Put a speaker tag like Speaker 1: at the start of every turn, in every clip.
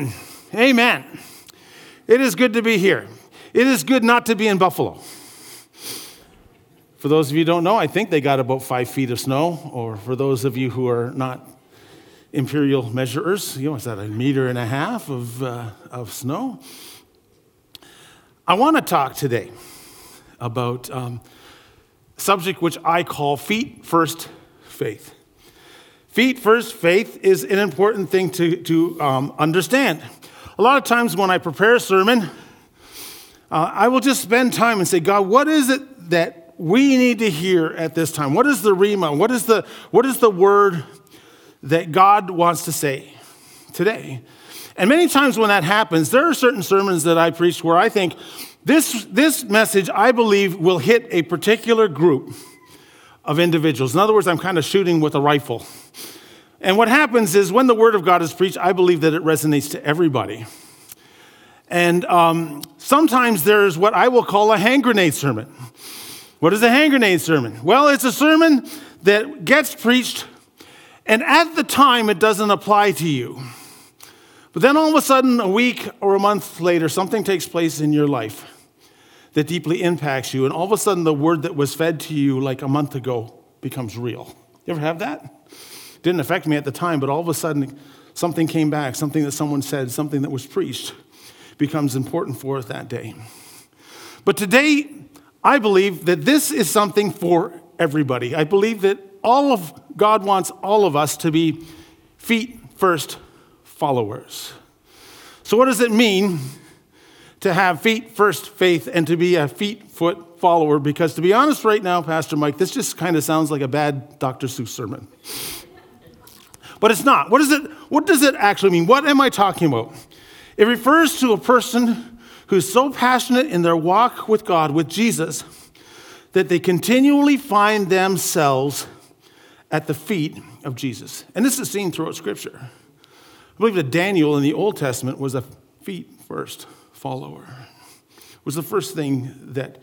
Speaker 1: Amen. Amen. It is good to be here. It is good not to be in Buffalo. For those of you who don't know, I think they got about five feet of snow. Or for those of you who are not imperial measurers, you know, is that a meter and a half of, uh, of snow? I want to talk today about um, a subject which I call feet first faith. Feet first faith is an important thing to, to um, understand. A lot of times when I prepare a sermon, uh, I will just spend time and say, God, what is it that we need to hear at this time? What is the rhema? What is the, what is the word that God wants to say today? And many times when that happens, there are certain sermons that I preach where I think this, this message, I believe, will hit a particular group of individuals. In other words, I'm kind of shooting with a rifle. And what happens is when the word of God is preached, I believe that it resonates to everybody. And um, sometimes there's what I will call a hand grenade sermon. What is a hand grenade sermon? Well, it's a sermon that gets preached, and at the time it doesn't apply to you. But then all of a sudden, a week or a month later, something takes place in your life that deeply impacts you, and all of a sudden, the word that was fed to you like a month ago becomes real. You ever have that? Didn't affect me at the time, but all of a sudden something came back, something that someone said, something that was preached becomes important for us that day. But today, I believe that this is something for everybody. I believe that all of God wants all of us to be feet first followers. So, what does it mean to have feet first faith and to be a feet foot follower? Because to be honest, right now, Pastor Mike, this just kind of sounds like a bad Dr. Seuss sermon but it's not. What, is it, what does it actually mean? What am I talking about? It refers to a person who's so passionate in their walk with God, with Jesus, that they continually find themselves at the feet of Jesus. And this is seen throughout Scripture. I believe that Daniel in the Old Testament was a feet first follower, was the first thing that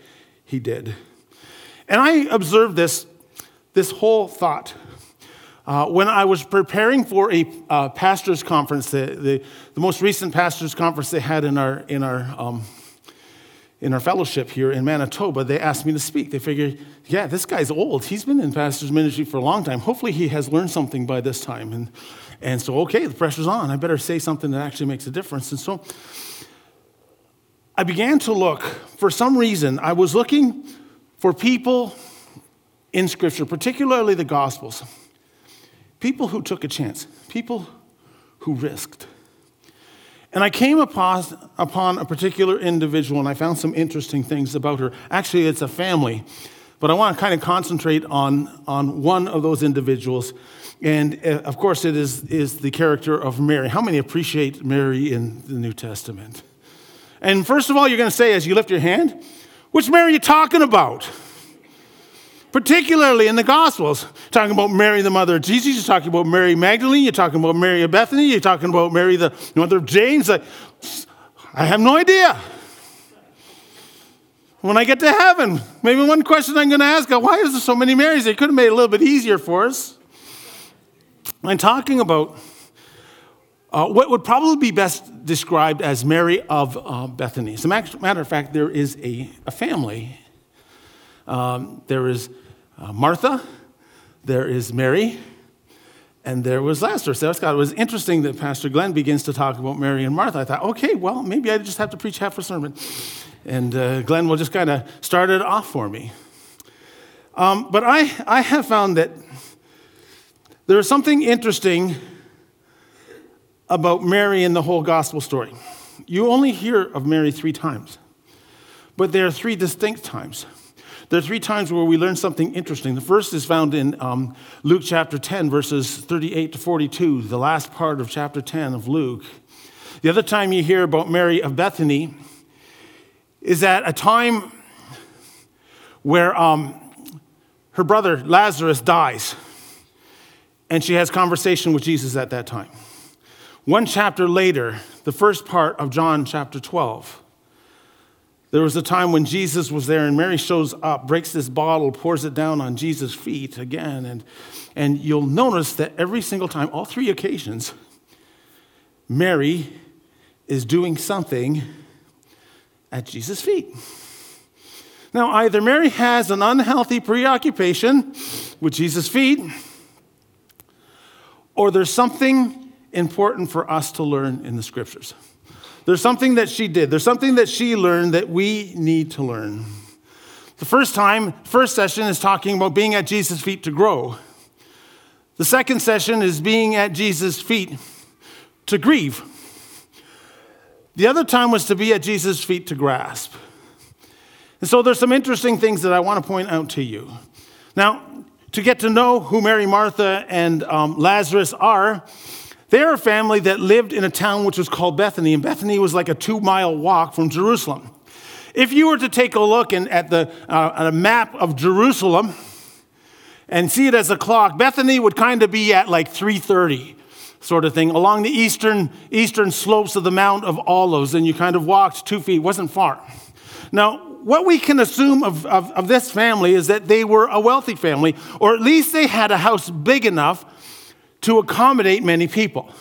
Speaker 1: he did. And I observed this, this whole thought uh, when I was preparing for a uh, pastor's conference, the, the, the, most recent pastor's conference they had in our, in, our, um, in our fellowship here in Manitoba, they asked me to speak. They figured, yeah, this guy's old. He's been in pastor's ministry for a long time. Hopefully, he has learned something by this time. And, and so, okay, the pressure's on. I better say something that actually makes a difference. And so I began to look. For some reason, I was looking for people in Scripture, particularly the Gospels People who took a chance, people who risked. And I came upon, upon a particular individual and I found some interesting things about her. Actually, it's a family, but I want to kind of concentrate on, on one of those individuals. And uh, of course, it is, is the character of Mary. How many appreciate Mary in the New Testament? And first of all, you're going to say, as you lift your hand, which Mary are you talking about? particularly in the Gospels. Talking about Mary, the mother of Jesus, you're talking about Mary Magdalene, you're talking about Mary of Bethany, you're talking about Mary, the mother of James. I, I have no idea. When I get to heaven, maybe one question I'm going to ask why is there so many Marys? They could have made it a little bit easier for us. I'm talking about uh, what would probably be best described as Mary of uh, Bethany. As a matter of fact, there is a, a family um, there is uh, Martha, there is Mary, and there was Lazarus. So, it was interesting that Pastor Glenn begins to talk about Mary and Martha. I thought, okay, well, maybe I just have to preach half a sermon. And uh, Glenn will just kind of start it off for me. Um, but I, I have found that there is something interesting about Mary in the whole gospel story. You only hear of Mary three times, but there are three distinct times. There are three times where we learn something interesting. The first is found in um, Luke chapter 10, verses 38 to 42, the last part of chapter 10 of Luke. The other time you hear about Mary of Bethany is at a time where um, her brother Lazarus dies, and she has conversation with Jesus at that time. One chapter later, the first part of John chapter 12, there was a time when Jesus was there, and Mary shows up, breaks this bottle, pours it down on Jesus' feet again. And, and you'll notice that every single time, all three occasions, Mary is doing something at Jesus' feet. Now, either Mary has an unhealthy preoccupation with Jesus' feet, or there's something important for us to learn in the scriptures. There's something that she did, there's something that she learned that we need to learn. The first time, first session is talking about being at Jesus' feet to grow. The second session is being at Jesus' feet to grieve. The other time was to be at Jesus' feet to grasp. And so there's some interesting things that I want to point out to you. Now, to get to know who Mary, Martha, and um, Lazarus are, they're a family that lived in a town which was called Bethany, and Bethany was like a two mile walk from Jerusalem. If you were to take a look in, at the uh, a map of Jerusalem and see it as a clock, Bethany would kind of be at like 3:30 sort of thing along the eastern eastern slopes of the Mount of Olives, and you kind of walked two feet. wasn't far. Now, what we can assume of, of, of this family is that they were a wealthy family, or at least they had a house big enough to accommodate many people.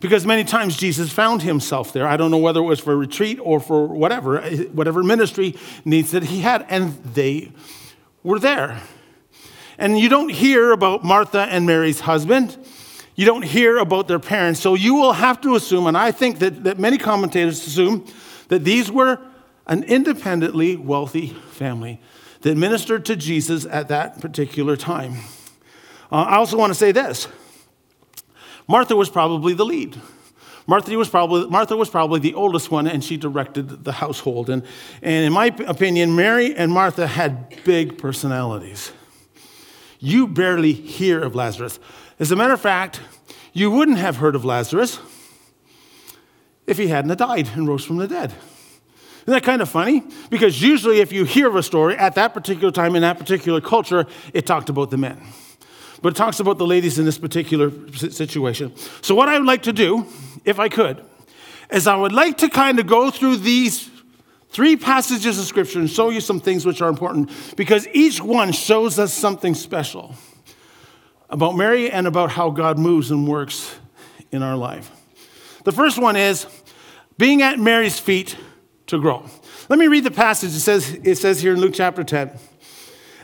Speaker 1: Because many times Jesus found himself there. I don't know whether it was for retreat or for whatever, whatever ministry needs that he had, and they were there. And you don't hear about Martha and Mary's husband. You don't hear about their parents. So you will have to assume, and I think that, that many commentators assume, that these were an independently wealthy family that ministered to Jesus at that particular time. Uh, I also want to say this Martha was probably the lead. Martha was probably, Martha was probably the oldest one, and she directed the household. And, and in my opinion, Mary and Martha had big personalities. You barely hear of Lazarus. As a matter of fact, you wouldn't have heard of Lazarus if he hadn't died and rose from the dead. Isn't that kind of funny? Because usually, if you hear of a story at that particular time in that particular culture, it talked about the men. But it talks about the ladies in this particular situation. So, what I would like to do, if I could, is I would like to kind of go through these three passages of Scripture and show you some things which are important because each one shows us something special about Mary and about how God moves and works in our life. The first one is being at Mary's feet to grow. Let me read the passage. It says, it says here in Luke chapter 10.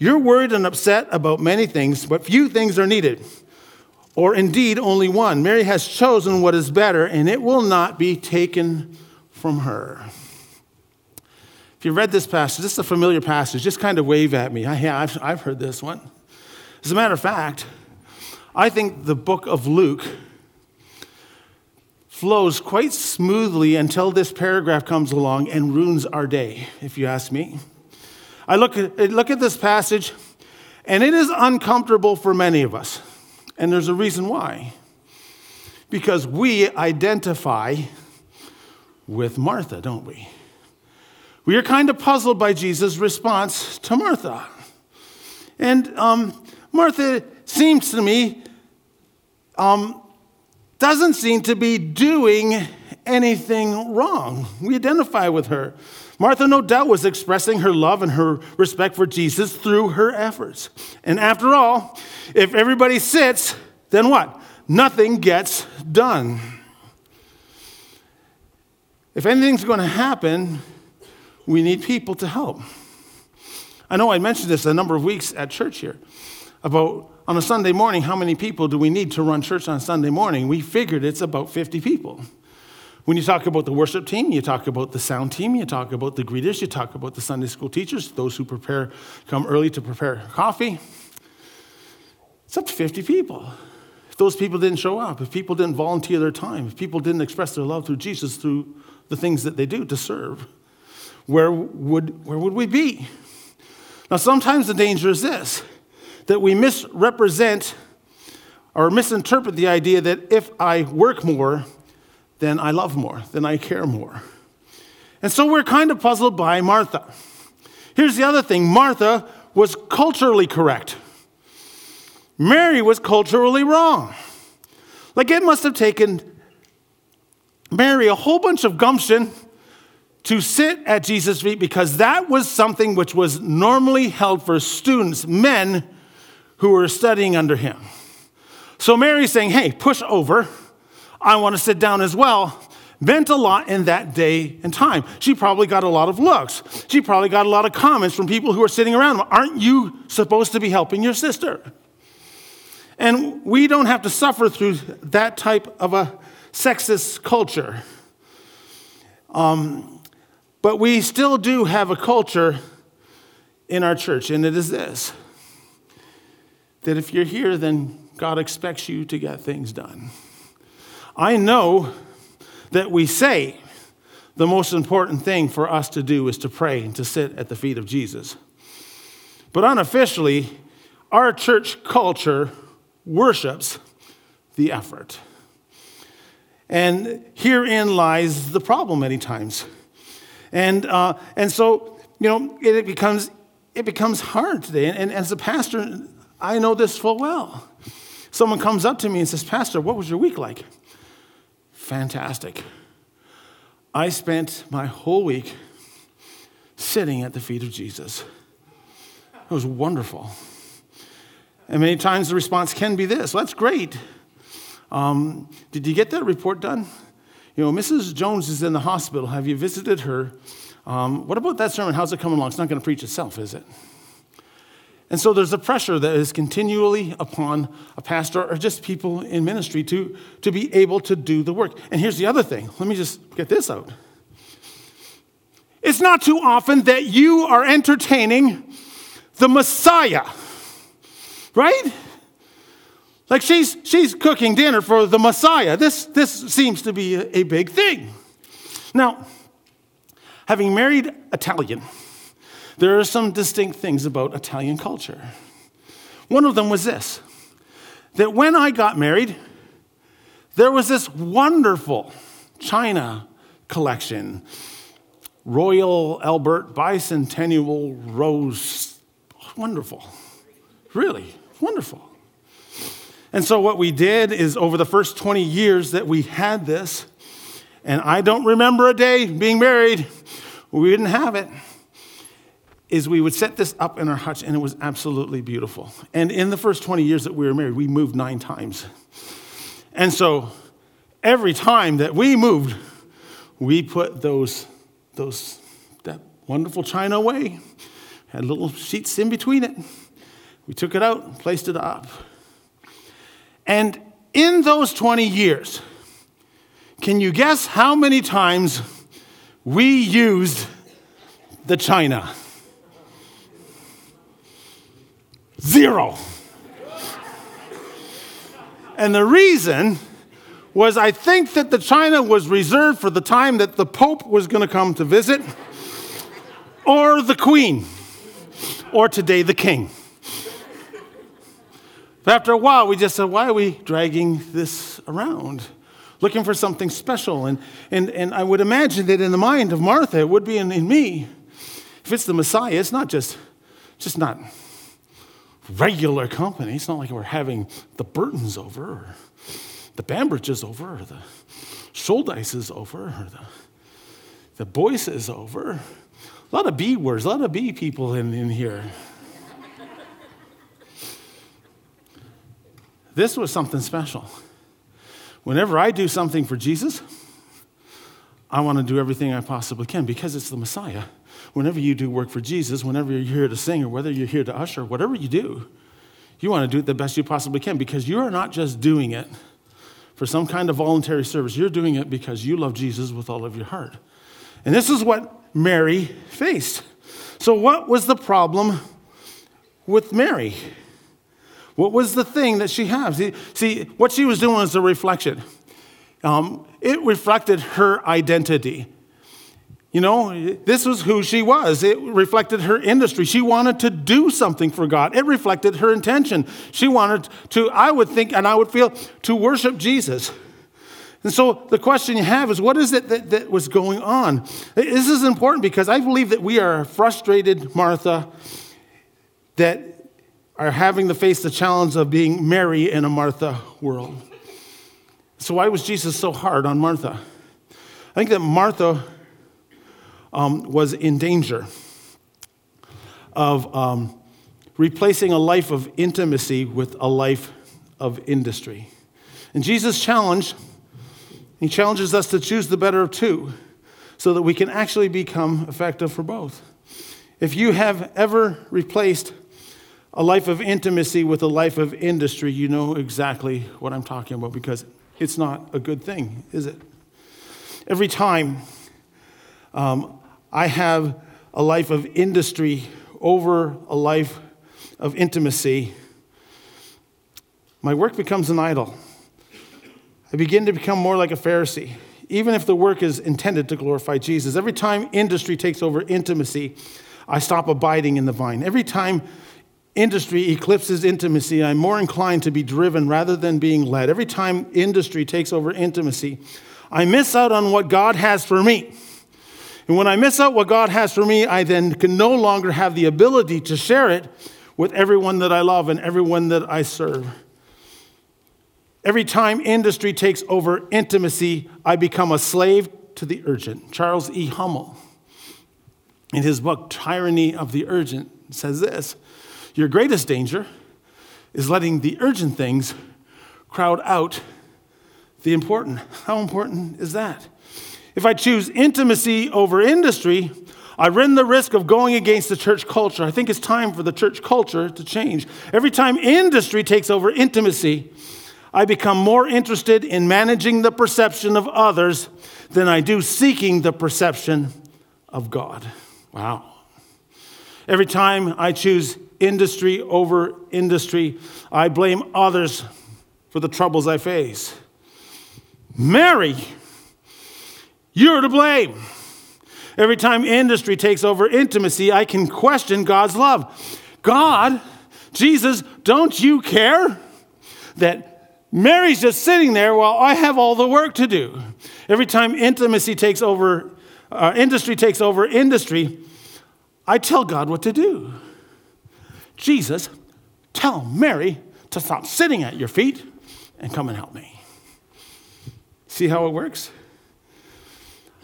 Speaker 1: You're worried and upset about many things, but few things are needed. Or indeed, only one. Mary has chosen what is better, and it will not be taken from her. If you read this passage, this is a familiar passage, just kind of wave at me. I, have, I've heard this one. As a matter of fact, I think the book of Luke flows quite smoothly until this paragraph comes along and ruins our day, if you ask me. I look at, look at this passage, and it is uncomfortable for many of us. And there's a reason why. Because we identify with Martha, don't we? We are kind of puzzled by Jesus' response to Martha. And um, Martha seems to me um, doesn't seem to be doing anything wrong. We identify with her. Martha, no doubt, was expressing her love and her respect for Jesus through her efforts. And after all, if everybody sits, then what? Nothing gets done. If anything's going to happen, we need people to help. I know I mentioned this a number of weeks at church here about on a Sunday morning, how many people do we need to run church on Sunday morning? We figured it's about 50 people. When you talk about the worship team, you talk about the sound team, you talk about the greeters, you talk about the Sunday school teachers, those who prepare, come early to prepare coffee. It's up to 50 people. If those people didn't show up, if people didn't volunteer their time, if people didn't express their love through Jesus through the things that they do to serve, where would, where would we be? Now, sometimes the danger is this that we misrepresent or misinterpret the idea that if I work more, then I love more, then I care more. And so we're kind of puzzled by Martha. Here's the other thing Martha was culturally correct, Mary was culturally wrong. Like it must have taken Mary a whole bunch of gumption to sit at Jesus' feet because that was something which was normally held for students, men who were studying under him. So Mary's saying, Hey, push over. I want to sit down as well. Meant a lot in that day and time. She probably got a lot of looks. She probably got a lot of comments from people who are sitting around. Aren't you supposed to be helping your sister? And we don't have to suffer through that type of a sexist culture. Um, but we still do have a culture in our church, and it is this that if you're here, then God expects you to get things done. I know that we say the most important thing for us to do is to pray and to sit at the feet of Jesus. But unofficially, our church culture worships the effort. And herein lies the problem many times. And, uh, and so, you know, it, it, becomes, it becomes hard today. And, and as a pastor, I know this full well. Someone comes up to me and says, Pastor, what was your week like? Fantastic. I spent my whole week sitting at the feet of Jesus. It was wonderful. And many times the response can be this well, that's great. Um, did you get that report done? You know, Mrs. Jones is in the hospital. Have you visited her? Um, what about that sermon? How's it coming along? It's not going to preach itself, is it? And so there's a pressure that is continually upon a pastor or just people in ministry to, to be able to do the work. And here's the other thing let me just get this out. It's not too often that you are entertaining the Messiah, right? Like she's, she's cooking dinner for the Messiah. This, this seems to be a, a big thing. Now, having married Italian, there are some distinct things about Italian culture. One of them was this that when I got married, there was this wonderful China collection Royal Albert Bicentennial Rose. Wonderful. Really, wonderful. And so, what we did is over the first 20 years that we had this, and I don't remember a day being married, we didn't have it is we would set this up in our hutch and it was absolutely beautiful. And in the first 20 years that we were married, we moved nine times. And so every time that we moved, we put those, those, that wonderful china away, had little sheets in between it. We took it out, placed it up. And in those 20 years, can you guess how many times we used the china? Zero. And the reason was I think that the china was reserved for the time that the Pope was going to come to visit, or the Queen, or today the King. But after a while, we just said, why are we dragging this around? Looking for something special. And, and, and I would imagine that in the mind of Martha, it would be in, in me. If it's the Messiah, it's not just, just not regular company. It's not like we're having the Burtons over, or the Bambridges over, or the Schuldices over, or the, the Boyces over. A lot of B words, a lot of B people in, in here. this was something special. Whenever I do something for Jesus, I want to do everything I possibly can because it's the Messiah whenever you do work for Jesus, whenever you're here to sing or whether you're here to usher, whatever you do, you want to do it the best you possibly can because you are not just doing it for some kind of voluntary service. You're doing it because you love Jesus with all of your heart. And this is what Mary faced. So, what was the problem with Mary? What was the thing that she had? See, see what she was doing was a reflection. Um, it reflected her identity. You know, this was who she was. It reflected her industry. She wanted to do something for God. It reflected her intention. She wanted to, I would think, and I would feel, to worship Jesus. And so the question you have is what is it that, that was going on? This is important because I believe that we are frustrated Martha that are having to face the challenge of being Mary in a Martha world. So, why was Jesus so hard on Martha? I think that Martha um, was in danger of um, replacing a life of intimacy with a life of industry. And Jesus challenged, he challenges us to choose the better of two so that we can actually become effective for both. If you have ever replaced a life of intimacy with a life of industry, you know exactly what I'm talking about because it's not a good thing, is it? Every time um, I have a life of industry over a life of intimacy, my work becomes an idol. I begin to become more like a Pharisee, even if the work is intended to glorify Jesus. Every time industry takes over intimacy, I stop abiding in the vine. Every time industry eclipses intimacy, I'm more inclined to be driven rather than being led. Every time industry takes over intimacy, I miss out on what God has for me. And when I miss out what God has for me, I then can no longer have the ability to share it with everyone that I love and everyone that I serve. Every time industry takes over intimacy, I become a slave to the urgent. Charles E. Hummel, in his book, Tyranny of the Urgent, says this Your greatest danger is letting the urgent things crowd out the important. How important is that? If I choose intimacy over industry, I run the risk of going against the church culture. I think it's time for the church culture to change. Every time industry takes over intimacy, I become more interested in managing the perception of others than I do seeking the perception of God. Wow. Every time I choose industry over industry, I blame others for the troubles I face. Mary, you're to blame. Every time industry takes over intimacy, I can question God's love. God, Jesus, don't you care that Mary's just sitting there while I have all the work to do. Every time intimacy takes over, uh, industry takes over industry, I tell God what to do. Jesus, tell Mary to stop sitting at your feet and come and help me. See how it works?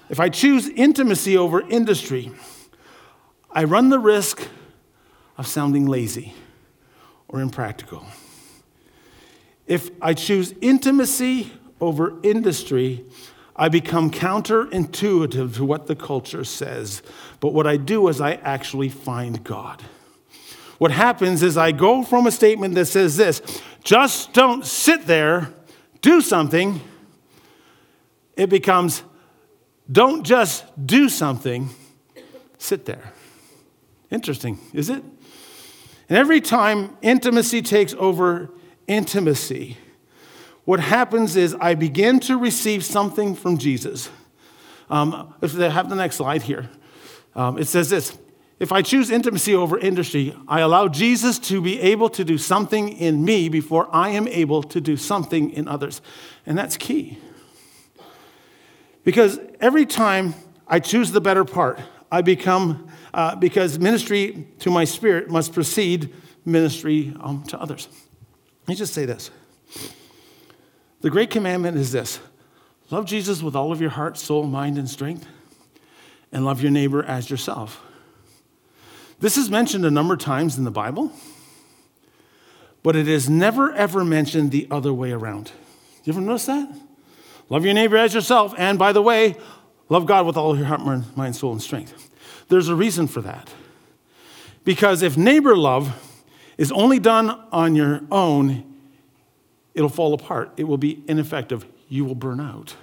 Speaker 1: If I choose intimacy over industry, I run the risk of sounding lazy or impractical. If I choose intimacy over industry, I become counterintuitive to what the culture says. But what I do is I actually find God. What happens is I go from a statement that says this just don't sit there, do something. It becomes don't just do something, sit there. Interesting, is it? And every time intimacy takes over intimacy, what happens is I begin to receive something from Jesus. Um, if they have the next slide here, um, it says this If I choose intimacy over industry, I allow Jesus to be able to do something in me before I am able to do something in others. And that's key. Because every time I choose the better part, I become, uh, because ministry to my spirit must precede ministry um, to others. Let me just say this. The great commandment is this love Jesus with all of your heart, soul, mind, and strength, and love your neighbor as yourself. This is mentioned a number of times in the Bible, but it is never ever mentioned the other way around. You ever notice that? Love your neighbor as yourself. And by the way, love God with all your heart, mind, soul, and strength. There's a reason for that. Because if neighbor love is only done on your own, it'll fall apart. It will be ineffective. You will burn out.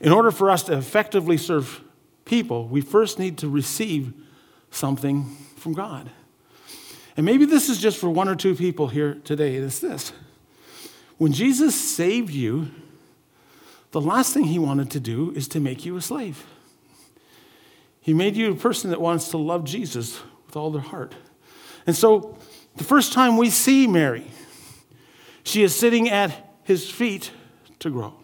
Speaker 1: In order for us to effectively serve people, we first need to receive something from God. And maybe this is just for one or two people here today. It's this. When Jesus saved you, the last thing he wanted to do is to make you a slave. He made you a person that wants to love Jesus with all their heart. And so, the first time we see Mary, she is sitting at his feet to grow.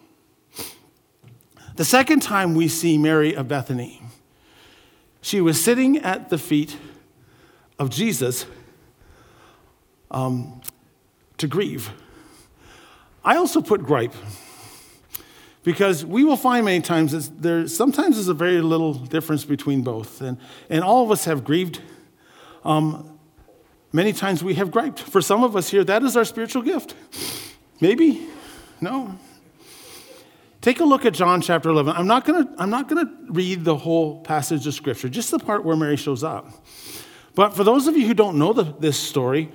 Speaker 1: The second time we see Mary of Bethany, she was sitting at the feet of Jesus um, to grieve. I also put gripe because we will find many times that there sometimes there's a very little difference between both, and, and all of us have grieved. Um, many times we have griped. For some of us here, that is our spiritual gift. Maybe, no. Take a look at John chapter 11. I'm not going to I'm not going to read the whole passage of scripture, just the part where Mary shows up. But for those of you who don't know the, this story,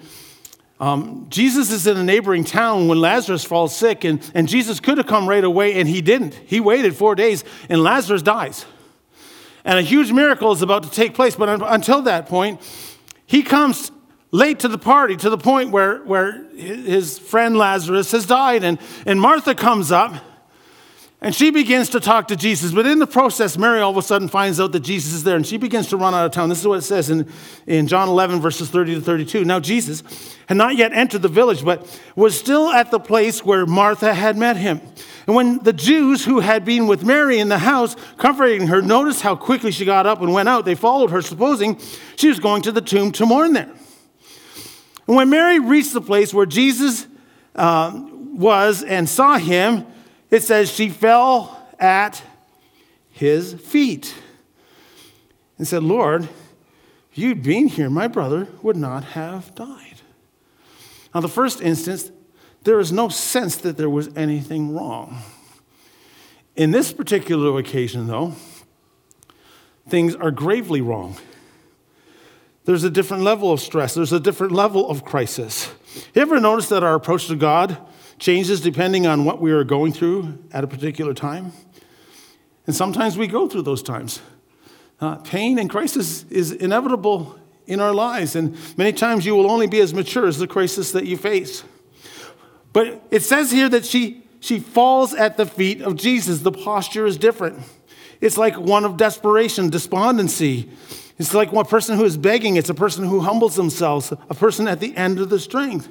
Speaker 1: um, Jesus is in a neighboring town when Lazarus falls sick, and, and Jesus could have come right away, and he didn't. He waited four days, and Lazarus dies. And a huge miracle is about to take place, but until that point, he comes late to the party to the point where, where his friend Lazarus has died, and, and Martha comes up and she begins to talk to Jesus, but in the process, Mary all of a sudden finds out that Jesus is there and she begins to run out of town. This is what it says in, in John 11, verses 30 to 32. Now, Jesus had not yet entered the village, but was still at the place where Martha had met him. And when the Jews who had been with Mary in the house, comforting her, noticed how quickly she got up and went out, they followed her, supposing she was going to the tomb to mourn there. And when Mary reached the place where Jesus uh, was and saw him, it says she fell at his feet and said, Lord, if you'd been here, my brother would not have died. Now, the first instance, there is no sense that there was anything wrong. In this particular occasion, though, things are gravely wrong. There's a different level of stress, there's a different level of crisis. You ever notice that our approach to God changes depending on what we are going through at a particular time. And sometimes we go through those times. Uh, pain and crisis is inevitable in our lives, and many times you will only be as mature as the crisis that you face. But it says here that she, she falls at the feet of Jesus. The posture is different. It's like one of desperation, despondency. It's like one person who is begging. It's a person who humbles themselves, a person at the end of the strength.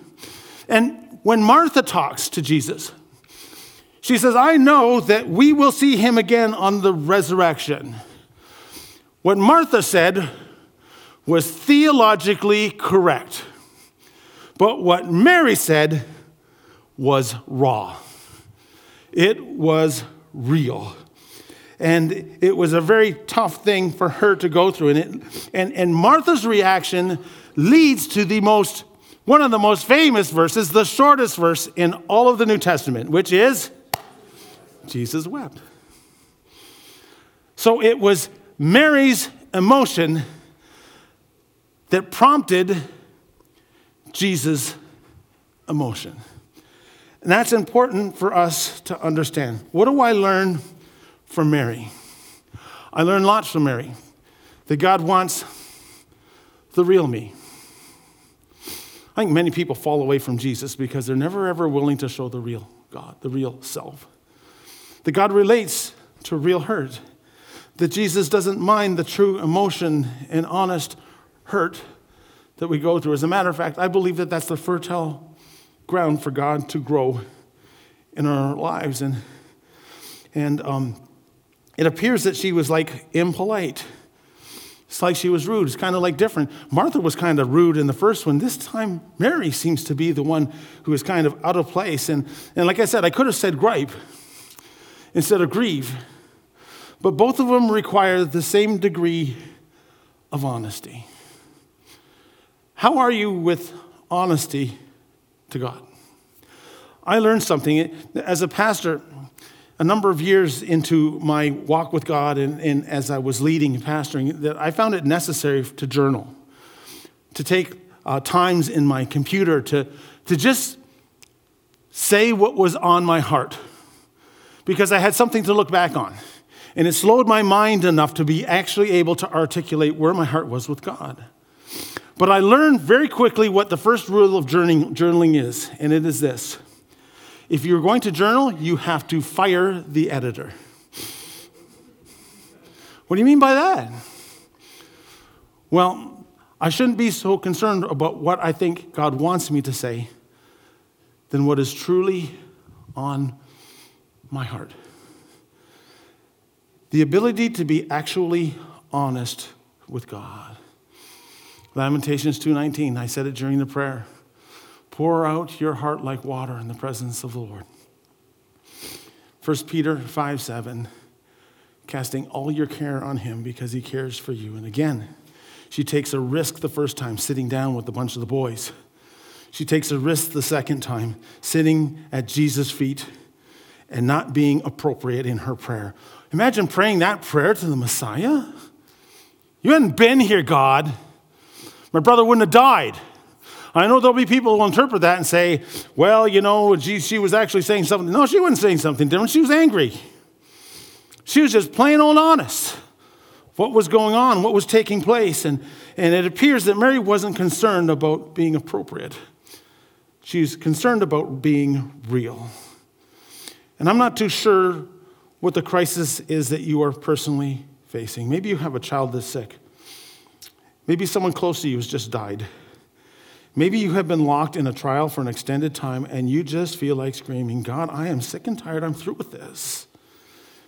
Speaker 1: And when Martha talks to Jesus, she says, I know that we will see him again on the resurrection. What Martha said was theologically correct, but what Mary said was raw. It was real. And it was a very tough thing for her to go through. And, it, and, and Martha's reaction leads to the most one of the most famous verses, the shortest verse in all of the New Testament, which is Jesus wept. So it was Mary's emotion that prompted Jesus' emotion. And that's important for us to understand. What do I learn from Mary? I learn lots from Mary that God wants the real me. I think many people fall away from Jesus because they're never ever willing to show the real God, the real self. That God relates to real hurt. That Jesus doesn't mind the true emotion and honest hurt that we go through. As a matter of fact, I believe that that's the fertile ground for God to grow in our lives. And, and um, it appears that she was like impolite it's like she was rude. It's kind of like different. Martha was kind of rude in the first one. This time, Mary seems to be the one who is kind of out of place. And, and like I said, I could have said gripe instead of grieve. But both of them require the same degree of honesty. How are you with honesty to God? I learned something. As a pastor, a number of years into my walk with God and, and, as I was leading and pastoring that I found it necessary to journal, to take uh, times in my computer to, to just say what was on my heart because I had something to look back on. And it slowed my mind enough to be actually able to articulate where my heart was with God. But I learned very quickly what the first rule of journaling, journaling is, and it is this if you're going to journal, you have to fire the editor. What do you mean by that? Well, I shouldn't be so concerned about what I think God wants me to say than what is truly on my heart. The ability to be actually honest with God. Lamentations 2:19, I said it during the prayer. Pour out your heart like water in the presence of the Lord. 1 Peter 5 7, casting all your care on him because he cares for you. And again, she takes a risk the first time sitting down with a bunch of the boys. She takes a risk the second time sitting at Jesus' feet and not being appropriate in her prayer. Imagine praying that prayer to the Messiah. You hadn't been here, God. My brother wouldn't have died. I know there'll be people who interpret that and say, well, you know, she was actually saying something. No, she wasn't saying something different. She was angry. She was just plain old honest. What was going on, what was taking place. And, and it appears that Mary wasn't concerned about being appropriate. She's concerned about being real. And I'm not too sure what the crisis is that you are personally facing. Maybe you have a child that's sick. Maybe someone close to you has just died. Maybe you have been locked in a trial for an extended time and you just feel like screaming, God, I am sick and tired. I'm through with this.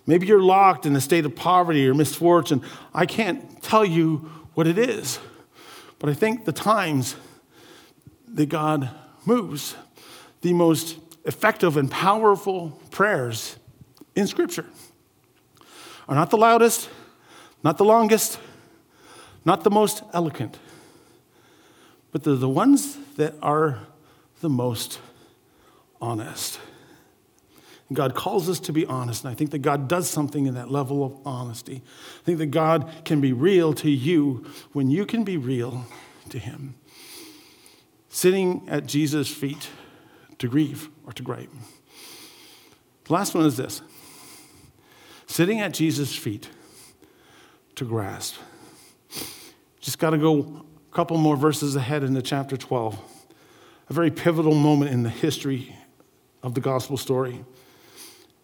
Speaker 1: Maybe you're locked in a state of poverty or misfortune. I can't tell you what it is, but I think the times that God moves, the most effective and powerful prayers in Scripture are not the loudest, not the longest, not the most eloquent, but they're the ones that are the most honest. And God calls us to be honest, and I think that God does something in that level of honesty. I think that God can be real to you when you can be real to Him. Sitting at Jesus' feet to grieve or to gripe. The last one is this sitting at Jesus' feet to grasp. Just got to go couple more verses ahead into chapter 12. A very pivotal moment in the history of the gospel story.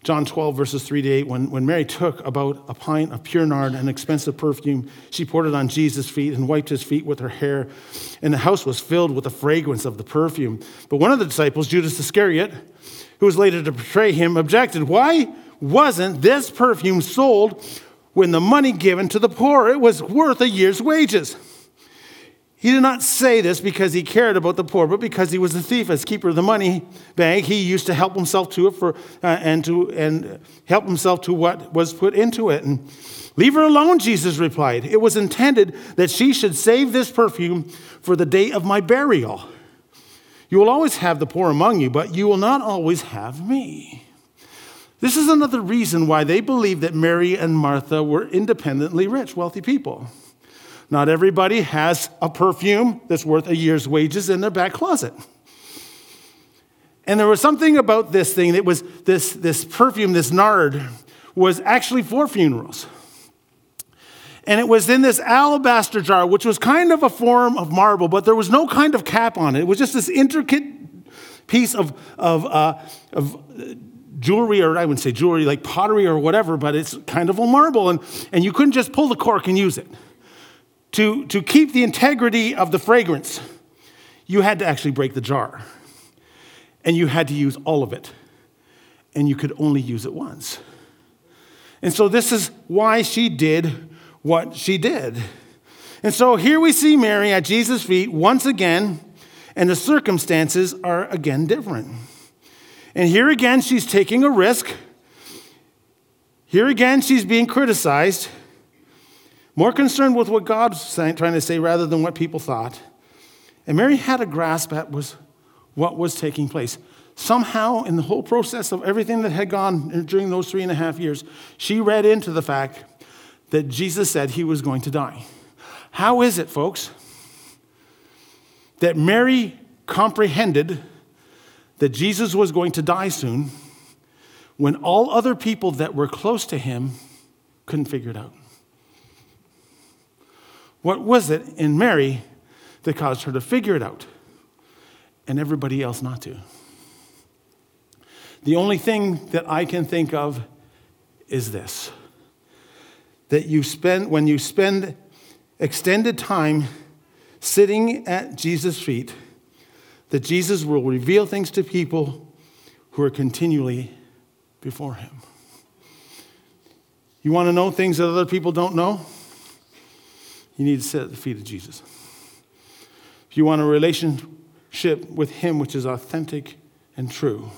Speaker 1: John 12, verses 3 to 8, when, when Mary took about a pint of pure nard, an expensive perfume, she poured it on Jesus' feet and wiped his feet with her hair. And the house was filled with the fragrance of the perfume. But one of the disciples, Judas Iscariot, who was later to betray him, objected, Why wasn't this perfume sold when the money given to the poor? It was worth a year's wages. He did not say this because he cared about the poor, but because he was a thief. As keeper of the money bag, he used to help himself to it for, uh, and to and help himself to what was put into it. And leave her alone, Jesus replied. It was intended that she should save this perfume for the day of my burial. You will always have the poor among you, but you will not always have me. This is another reason why they believed that Mary and Martha were independently rich, wealthy people. Not everybody has a perfume that's worth a year's wages in their back closet. And there was something about this thing that was this, this perfume, this nard, was actually for funerals. And it was in this alabaster jar, which was kind of a form of marble, but there was no kind of cap on it. It was just this intricate piece of, of, uh, of jewelry, or I wouldn't say jewelry, like pottery or whatever, but it's kind of a marble. And, and you couldn't just pull the cork and use it to, to keep the integrity of the fragrance, you had to actually break the jar. And you had to use all of it. And you could only use it once. And so, this is why she did what she did. And so, here we see Mary at Jesus' feet once again, and the circumstances are again different. And here again, she's taking a risk. Here again, she's being criticized. More concerned with what God's trying to say rather than what people thought. And Mary had a grasp at was what was taking place. Somehow, in the whole process of everything that had gone during those three and a half years, she read into the fact that Jesus said he was going to die. How is it, folks, that Mary comprehended that Jesus was going to die soon when all other people that were close to him couldn't figure it out? What was it in Mary that caused her to figure it out and everybody else not to? The only thing that I can think of is this that you spend, when you spend extended time sitting at Jesus' feet, that Jesus will reveal things to people who are continually before him. You want to know things that other people don't know? You need to sit at the feet of Jesus. If you want a relationship with Him which is authentic and true,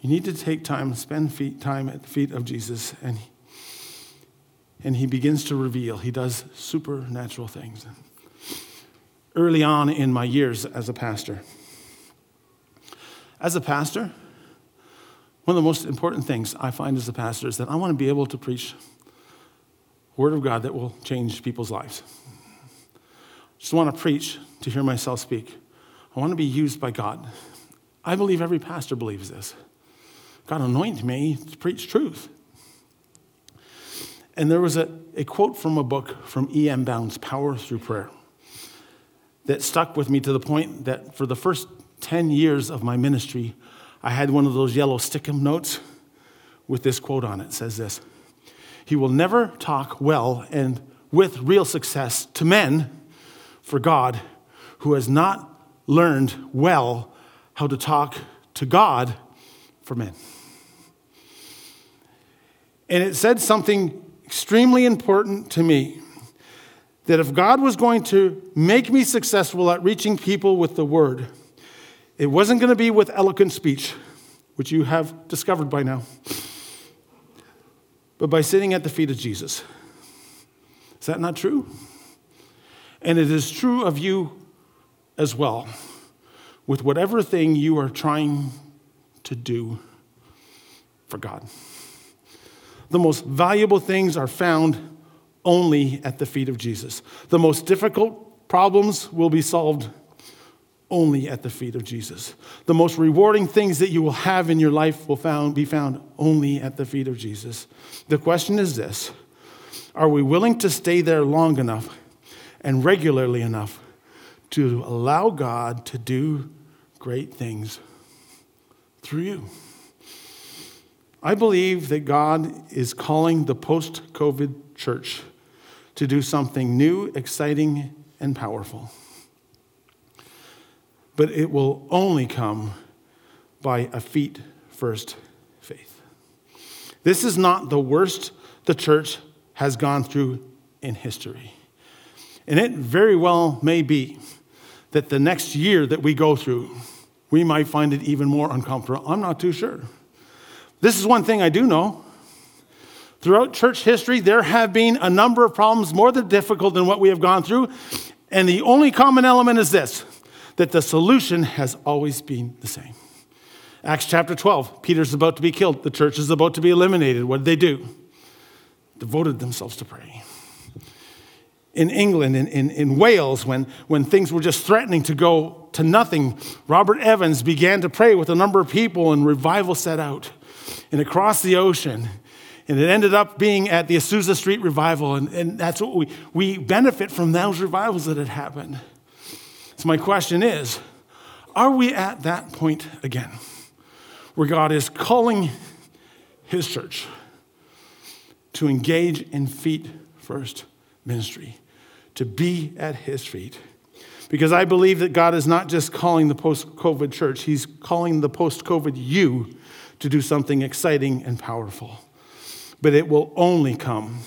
Speaker 1: you need to take time, spend feet, time at the feet of Jesus, and and he begins to reveal. He does supernatural things. Early on in my years as a pastor, as a pastor, one of the most important things I find as a pastor is that I want to be able to preach word of God that will change people's lives. Just want to preach to hear myself speak. I want to be used by God. I believe every pastor believes this. God anointed me to preach truth. And there was a, a quote from a book from E.M. Bounds, Power Through Prayer, that stuck with me to the point that for the first 10 years of my ministry, I had one of those yellow stickum notes with this quote on it. It says this He will never talk well and with real success to men for God who has not learned well how to talk to God for men. And it said something extremely important to me that if God was going to make me successful at reaching people with the word, it wasn't going to be with eloquent speech, which you have discovered by now, but by sitting at the feet of Jesus. Is that not true? And it is true of you as well, with whatever thing you are trying to do for God. The most valuable things are found only at the feet of Jesus. The most difficult problems will be solved only at the feet of Jesus. The most rewarding things that you will have in your life will found, be found only at the feet of Jesus. The question is this Are we willing to stay there long enough and regularly enough to allow God to do great things through you? I believe that God is calling the post COVID church to do something new, exciting, and powerful but it will only come by a feet first faith. This is not the worst the church has gone through in history. And it very well may be that the next year that we go through, we might find it even more uncomfortable. I'm not too sure. This is one thing I do know. Throughout church history, there have been a number of problems more than difficult than what we have gone through. And the only common element is this that the solution has always been the same. Acts chapter 12, Peter's about to be killed. The church is about to be eliminated. What did they do? Devoted themselves to praying. In England, in, in, in Wales, when, when things were just threatening to go to nothing, Robert Evans began to pray with a number of people, and revival set out. And across the ocean, and it ended up being at the Azusa Street revival, and, and that's what we, we benefit from those revivals that had happened. So, my question is are we at that point again where God is calling His church to engage in feet first ministry, to be at His feet? Because I believe that God is not just calling the post COVID church, He's calling the post COVID you to do something exciting and powerful. But it will only come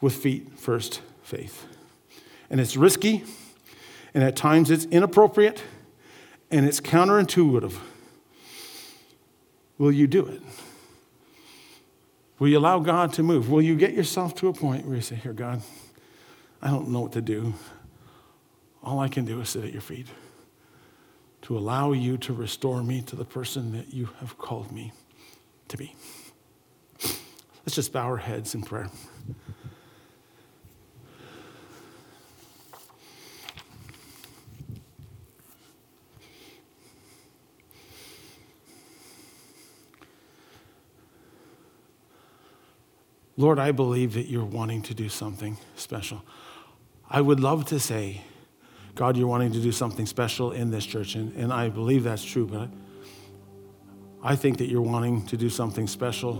Speaker 1: with feet first faith. And it's risky, and at times it's inappropriate and it's counterintuitive. Will you do it? Will you allow God to move? Will you get yourself to a point where you say, Here, God, I don't know what to do. All I can do is sit at your feet to allow you to restore me to the person that you have called me to be. Let's just bow our heads in prayer. Lord, I believe that you're wanting to do something special. I would love to say, God, you're wanting to do something special in this church, and, and I believe that's true, but I think that you're wanting to do something special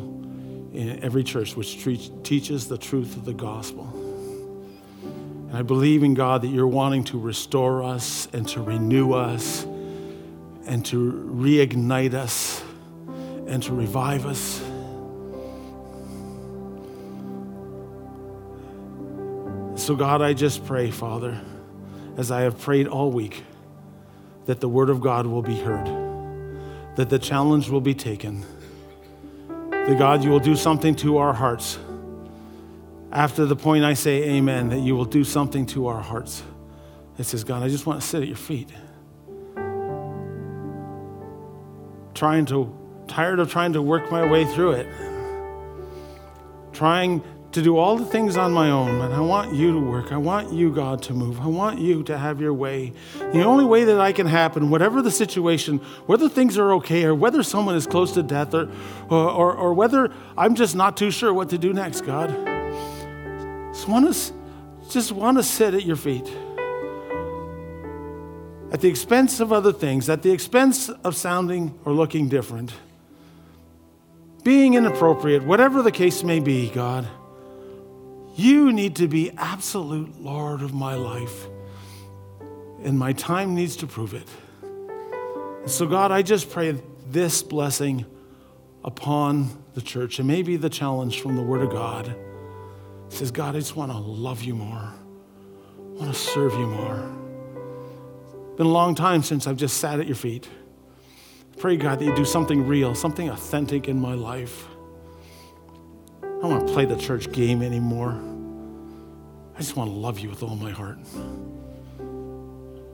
Speaker 1: in every church which tre- teaches the truth of the gospel. And I believe in God that you're wanting to restore us and to renew us and to reignite us and to revive us. So, God, I just pray, Father, as I have prayed all week, that the word of God will be heard, that the challenge will be taken, that God, you will do something to our hearts. After the point I say amen, that you will do something to our hearts. It says, God, I just want to sit at your feet. Trying to, tired of trying to work my way through it. Trying to do all the things on my own, but I want you to work. I want you, God, to move. I want you to have your way. The only way that I can happen, whatever the situation, whether things are okay or whether someone is close to death or, or, or, or whether I'm just not too sure what to do next, God. Just want to, just want to sit at your feet. At the expense of other things, at the expense of sounding or looking different, being inappropriate, whatever the case may be, God. You need to be absolute Lord of my life, and my time needs to prove it. So, God, I just pray this blessing upon the church, and maybe the challenge from the Word of God says, God, I just want to love you more, I want to serve you more. It's been a long time since I've just sat at your feet. Pray, God, that you do something real, something authentic in my life. I don't want to play the church game anymore. I just want to love you with all my heart.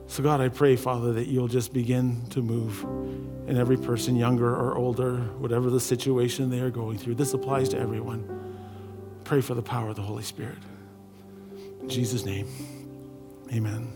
Speaker 1: So, God, I pray, Father, that you'll just begin to move in every person, younger or older, whatever the situation they are going through. This applies to everyone. Pray for the power of the Holy Spirit. In Jesus' name, amen.